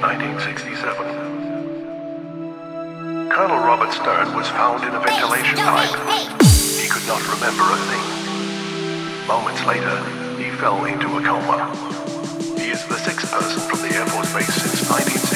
1967. Colonel Robert Stern was found in a ventilation pipe. He could not remember a thing. Moments later, he fell into a coma. He is the sixth person from the Air Force Base since 1963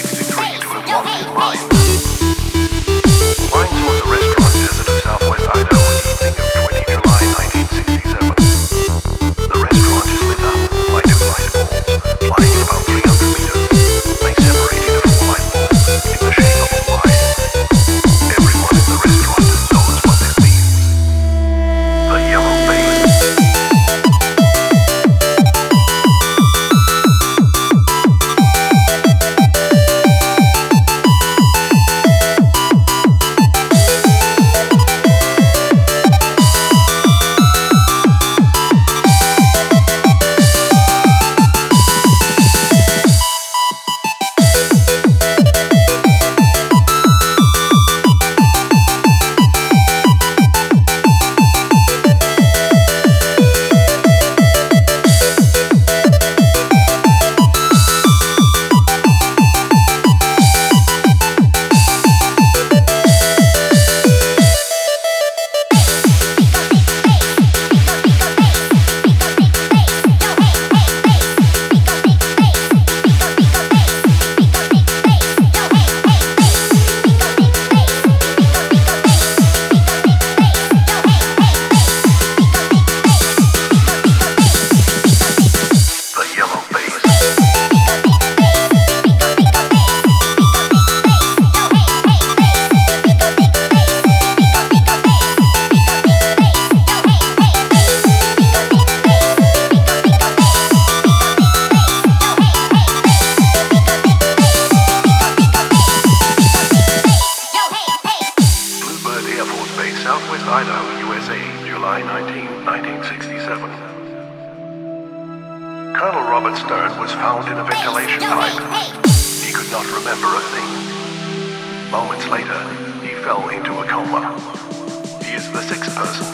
Colonel Robert Stern was found in a ventilation pipe. He could not remember a thing. Moments later, he fell into a coma. He is the sixth person